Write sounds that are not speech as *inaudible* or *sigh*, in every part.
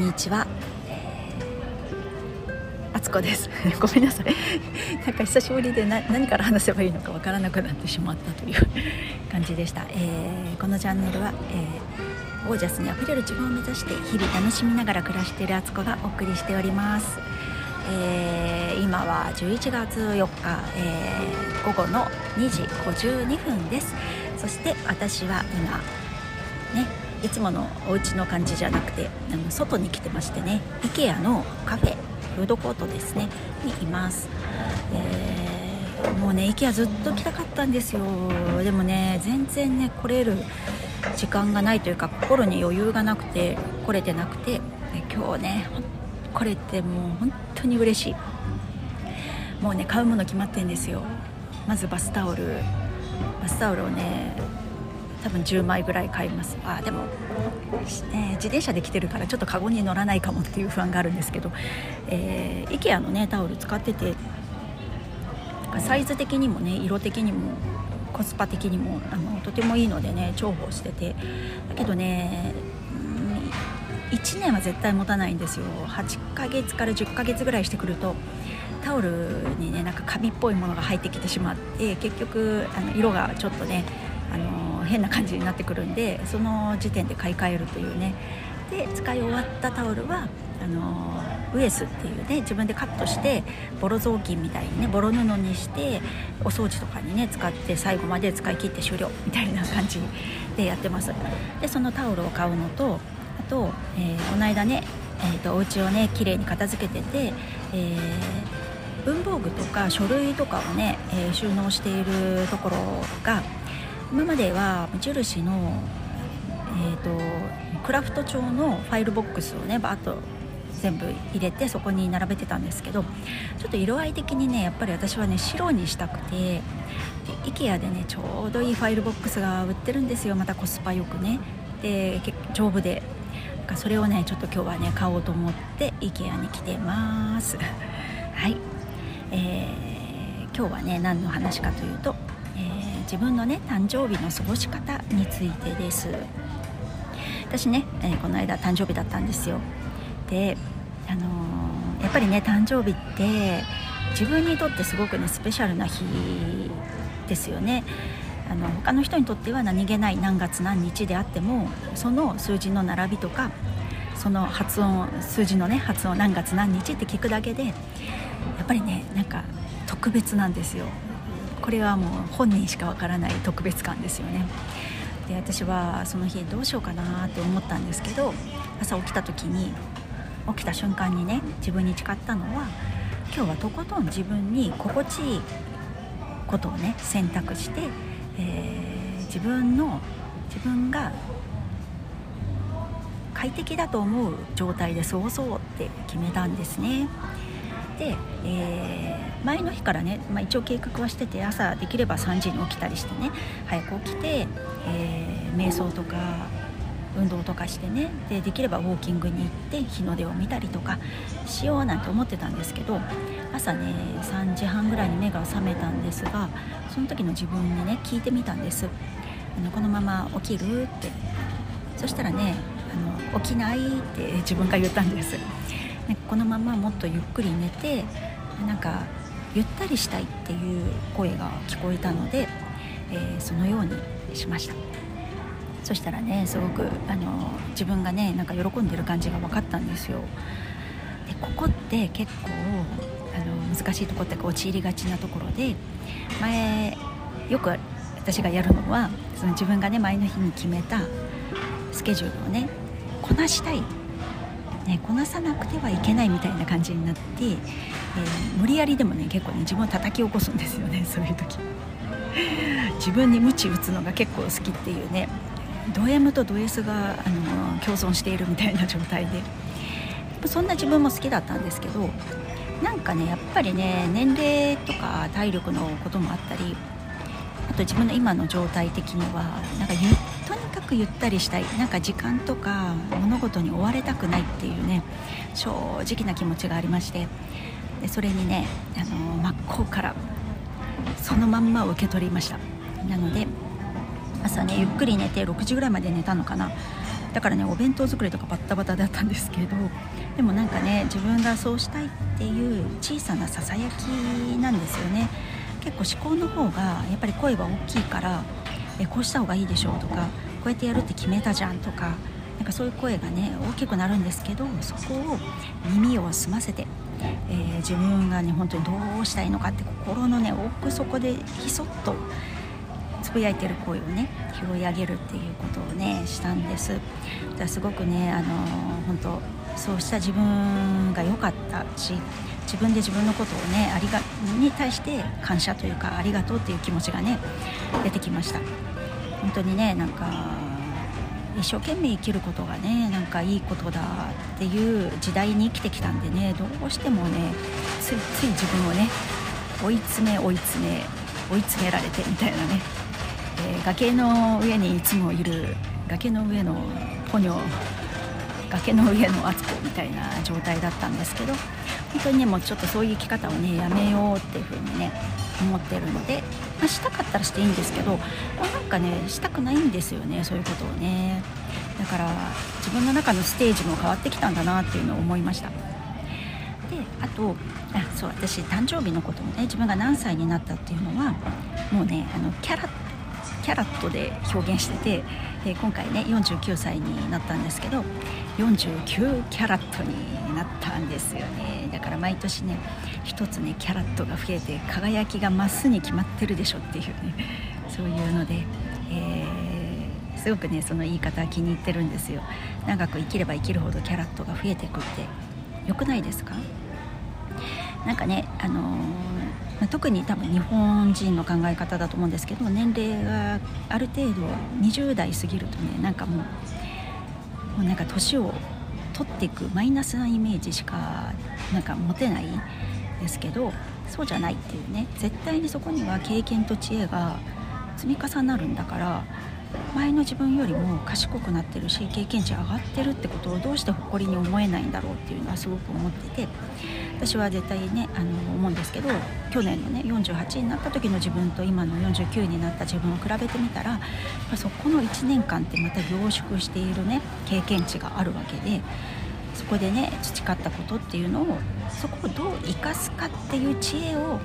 にちは。あつこです。*laughs* ごめんなさい。*laughs* なんか久しぶりで何から話せばいいのかわからなくなってしまったという感じでした、えー、このチャンネルは、えー、オージャスにあふれる自分を目指して日々楽しみながら暮らしているあつこがお送りしております、えー、今は11月4日、え午後の2時52分です。そして私は今ねいつものお家の感じじゃなくてあの外に来てましてね IKEA のカフェフードコートですねにいます、えー、もうね IKEA ずっと来たかったんですよ。でもね全然ね来れる時間がないというか心に余裕がなくて来れてなくて今日ね来れてもう本当に嬉しい。もうね買うもの決まってんですよ。まずバスタオル。バスタオルをね多分10枚ぐらい買います。あでも、ね、自転車で来てるからちょっとカゴに乗らないかもっていう不安があるんですけど、えー、IKEA のねタオル使っててサイズ的にもね色的にもコスパ的にもあのとてもいいのでね重宝してて。だけどね1年は絶対持たないんですよ。8ヶ月から10ヶ月ぐらいしてくるとタオルにねなんかカビっぽいものが入ってきてしまって結局あの色がちょっとね変な感じになってくるんでその時点で買い替えるというね。で使い終わったタオルはあのウエスっていうね自分でカットしてボロ雑巾みたいにねボロ布にしてお掃除とかにね使って最後まで使い切って終了みたいな感じでやってます。でそのタオルを買うのとあと、えー、この間ね、えーと、お家をね綺麗に片付けてて、えー、文房具とか書類とかをね、えー、収納しているところが今までは無印の、えーと、クラフト調のファイルボックスをねバーッと全部入れてそこに並べてたんですけどちょっと色合い的にねやっぱり私はね白にしたくて IKEA でねちょうどいいファイルボックスが売ってるんですよ。またコスパよくね。で丈夫で。かそれをねちょっと今日はね買おうと思って IKEA に来てます。はい、えー、今日はね何の話かというと自分のね誕生日の過ごし方についてです。私ね、えー、この間誕生日だったんですよ。であのー、やっぱりね誕生日って自分にとってすごくねスペシャルな日ですよね。あの他の人にとっては何気ない何月何日であってもその数字の並びとかその発音数字のね発音何月何日って聞くだけでやっぱりねなんか特別なんですよ。これはもう本人しかわからない特別感ですよね。で私はその日どうしようかなって思ったんですけど朝起きた時に起きた瞬間にね自分に誓ったのは今日はとことん自分に心地いいことをね選択して、えー、自分の自分が快適だと思う状態で過ごそうって決めたんですね。で、えー前の日からね、まあ、一応計画はしてて朝できれば3時に起きたりしてね早く起きて、えー、瞑想とか運動とかしてねでできればウォーキングに行って日の出を見たりとかしようなんて思ってたんですけど朝ね3時半ぐらいに目が覚めたんですがその時の自分にね聞いてみたんです。あのこのまま起きるって。そしたらねあの起きないって自分が言ったんです、ね、このままもっとゆっくり寝てなんかゆったりしたいっていう声が聞こえたので、えー、そのようにしました。そしたらねすごくあの自分がねなんか喜んでる感じが分かったんですよ。でここって結構あの難しいとこって陥りがちなところで前よく私がやるのはその自分がね前の日に決めたスケジュールをねこなしたいね、こなさなくてはいけないみたいな感じになって、えー、無理やりでもね結構ね自分を叩き起こすんですよね *laughs* そういう時。自分に鞭打つのが結構好きっていうねド M とド S があの共存しているみたいな状態で。そんな自分も好きだったんですけどなんかねやっぱりね年齢とか体力のこともあったりあと自分の今の状態的にはなんかゆとにかくゆったりしたい。なんか時間とか物事に追われたくないっていうね正直な気持ちがありまして。でそれにねあの真っ向からそのまんま受け取りました。なので朝ねゆっくり寝て6時ぐらいまで寝たのかな。だからねお弁当作りとかバッタバタだったんですけどでもなんかね自分がそうしたいっていう小さなささやきなんですよね。結構思考の方がやっぱり声は大きいからえこうした方がいいでしょうとかこうやってやるって決めたじゃんとかなんかそういう声がね大きくなるんですけどそこを耳を澄ませて、えー、自分がね本当にどうしたいのかって心のね奥底でひそっとつぶやいてる声をね拾い上げるっていうことをねしたんです。だからすごくねあの本当そうした自分が良かったし自分で自分のことをねありがに対して感謝というかありがとうっていう気持ちがね出てきました。本当にねなんか一生懸命生きることがねなんかいいことだっていう時代に生きてきたんでねどうしてもねついつい自分をね追い詰め追い詰め追い詰められてみたいなね、えー、崖の上にいつもいる崖の上のポニョ崖の上の敦子みたいな状態だったんですけど本当にねもうちょっとそういう生き方をねやめようっていう風にね思ってるので、まあ、したかったらしていいんですけどなんかねしたくないんですよねそういうことをね。だから自分の中のステージも変わってきたんだなっていうのを思いました。であとあそう私誕生日のこともね自分が何歳になったっていうのはもうねあのキャラキャラットで表現してて、え今回ね49歳になったんですけど49キャラットになったんですよね。だから毎年ね一つねキャラットが増えて輝きが増すに決まってるでしょっていうね *laughs* そういうので、えー、すごくねその言い方気に入ってるんですよ。長く生きれば生きるほどキャラットが増えてくって。良くないですか？なんかねあのー、特に多分日本人の考え方だと思うんですけど年齢がある程度20代過ぎるとねなんかもうもうなんか年を取っていくマイナスなイメージしかなんか持てないですけどそうじゃないっていうね絶対にそこには経験と知恵が積み重なるんだから前の自分よりも賢くなってるし経験値上がってるってことをどうして誇りに思えないんだろうっていうのはすごく思ってて私は絶対ねあの思うんですけど去年のね48になった時の自分と今の49になった自分を比べてみたらそこの1年間ってまた凝縮しているね経験値があるわけでそこでね培ったことっていうのをそこをどう生かすかっていう知恵を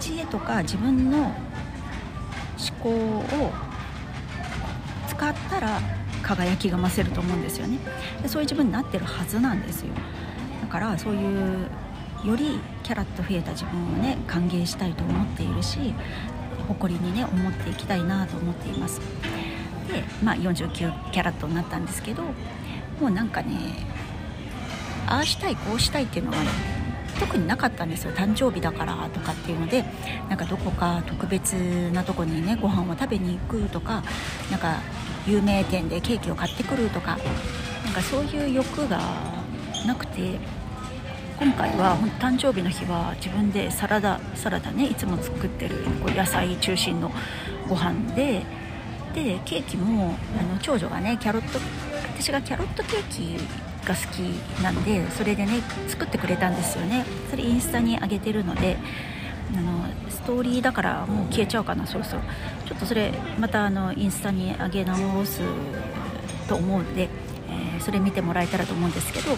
知恵とか自分の思考を使ったら輝きが増せると思うんですよね。でそういう自分になってるはずなんですよ。だからそういうよりキャラッと増えた自分をね歓迎したいと思っているし誇りにね思っていきたいなと思っています。でまあ49キャラットになったんですけどもうなんかねああしたいこうしたいっていうのはね特になかったんですよ。誕生日だからとかっていうのでなんかどこか特別なとこにねご飯を食べに行くとかなんか有名店でケーキを買ってくるとかなんかそういう欲がなくて今回は誕生日の日は自分でサラダサラダねいつも作ってるこう野菜中心のご飯ででケーキもあの長女がねキャロット私がキャロットケーキが好きなんでそれでね作ってくれたんですよね。それインスタに上げてるのであのストーリーだからもう消えちゃうかなそろそろちょっとそれまたあのインスタに上げ直すと思うんで、えー、それ見てもらえたらと思うんですけど、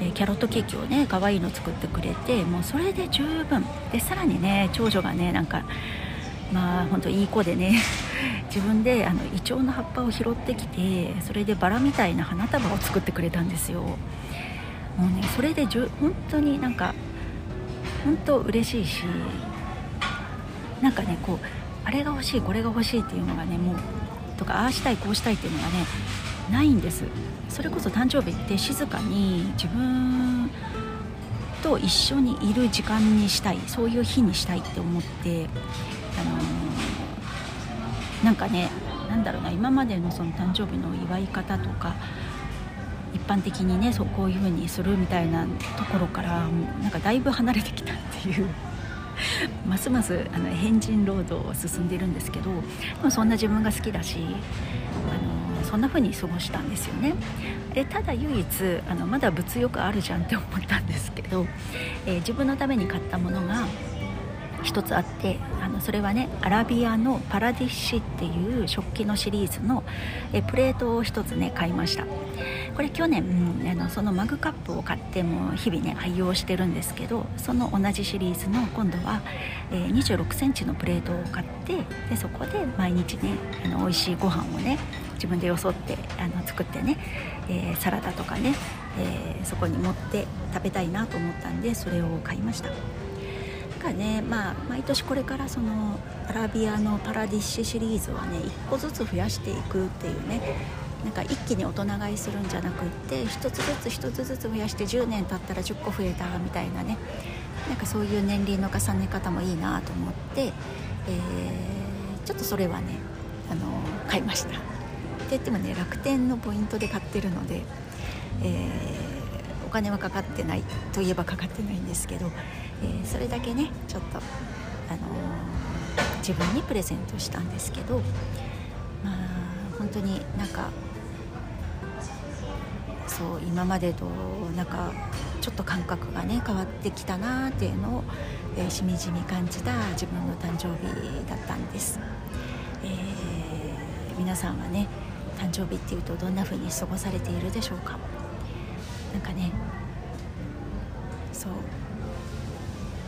えー、キャロットケーキをね可愛いの作ってくれてもうそれで十分。でさらにね長女がねなんかまあ本当いい子でね *laughs* 自分であのイチョウの葉っぱを拾ってきてそれでバラみたいな花束を作ってくれたんですよ。もうねそれでじゅ本当になんか本当嬉しいしなんかねこうあれが欲しいこれが欲しいっていうのがねもうとかああしたいこうしたいっていうのがねないんです。それこそ誕生日って静かに自分と一緒にいる時間にしたいそういう日にしたいって思って、なんかねなんだろうな今までのその誕生日の祝い方とか一般的にねそうこういう風にするみたいなところからもうなんかだいぶ離れてきたっていう。*laughs* ますますあの変人労働を進んでいるんですけどそんな自分が好きだしあのそんな風に過ごしたんですよね。でただ唯一あのまだ物欲あるじゃんって思ったんですけど、えー、自分のために買ったものが一つあってあのそれはねアラビアのパラディッシュっていう食器のシリーズのえプレートを一つね買いましたこれ去年、うん、あのそのマグカップを買っても日々ね愛用してるんですけどその同じシリーズの今度は、えー、2 6センチのプレートを買ってでそこで毎日ねあの美味しいご飯をね自分でよそってあの作ってね、えー、サラダとかね、えー、そこに持って食べたいなと思ったんでそれを買いました。かね、まあ、毎年これからそのアラビアのパラディッシュシリーズはね1個ずつ増やしていくっていうねなんか一気に大人買いするんじゃなくって1つずつ1つずつ増やして10年経ったら10個増えたみたいなねなんかそういう年齢の重ね方もいいなと思って、えー、ちょっとそれはねあの買いました。って言ってもね楽天のポイントで買ってるので、えー、金はかかってないといえばかかってないんですけど、えー、それだけねちょっと、あの自分にプレゼントしたんですけどまあ本当になんかそう今までとなんかちょっと感覚がね変わってきたなっていうのを、えー、しみじみ感じた自分の誕生日だったんです、えー、皆さんはね誕生日っていうとどんな風に過ごされているでしょうか？なんかねそう。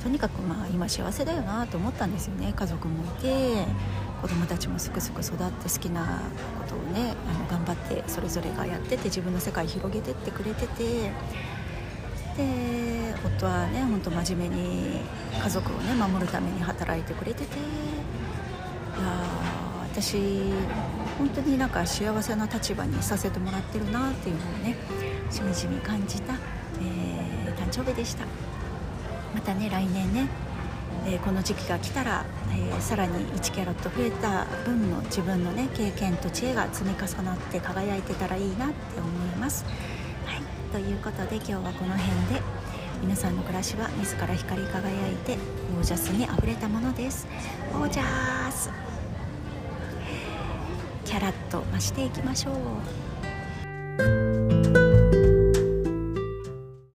とにかくまあ今幸せだよなと思ったんですよね。家族もいて子供たちもすくすく育って好きなことをねあの頑張ってそれぞれがやってて自分の世界広げてってくれててで夫はねほんと真面目に家族をね守るために働いてくれてていや私本当になんか幸せな立場にさせてもらってるなっていうのをねしみじみ感じた、えー、誕生日でしたまたね来年ねえー、この時期が来たら、えー、さらに1キャロット増えた分の自分のね経験と知恵が積み重なって輝いてたらいいなって思います。はいということで今日はこの辺で皆さんの暮らしは自ら光り輝いてオージャスにあふれたものです。オージャースャラッと増していきましょう。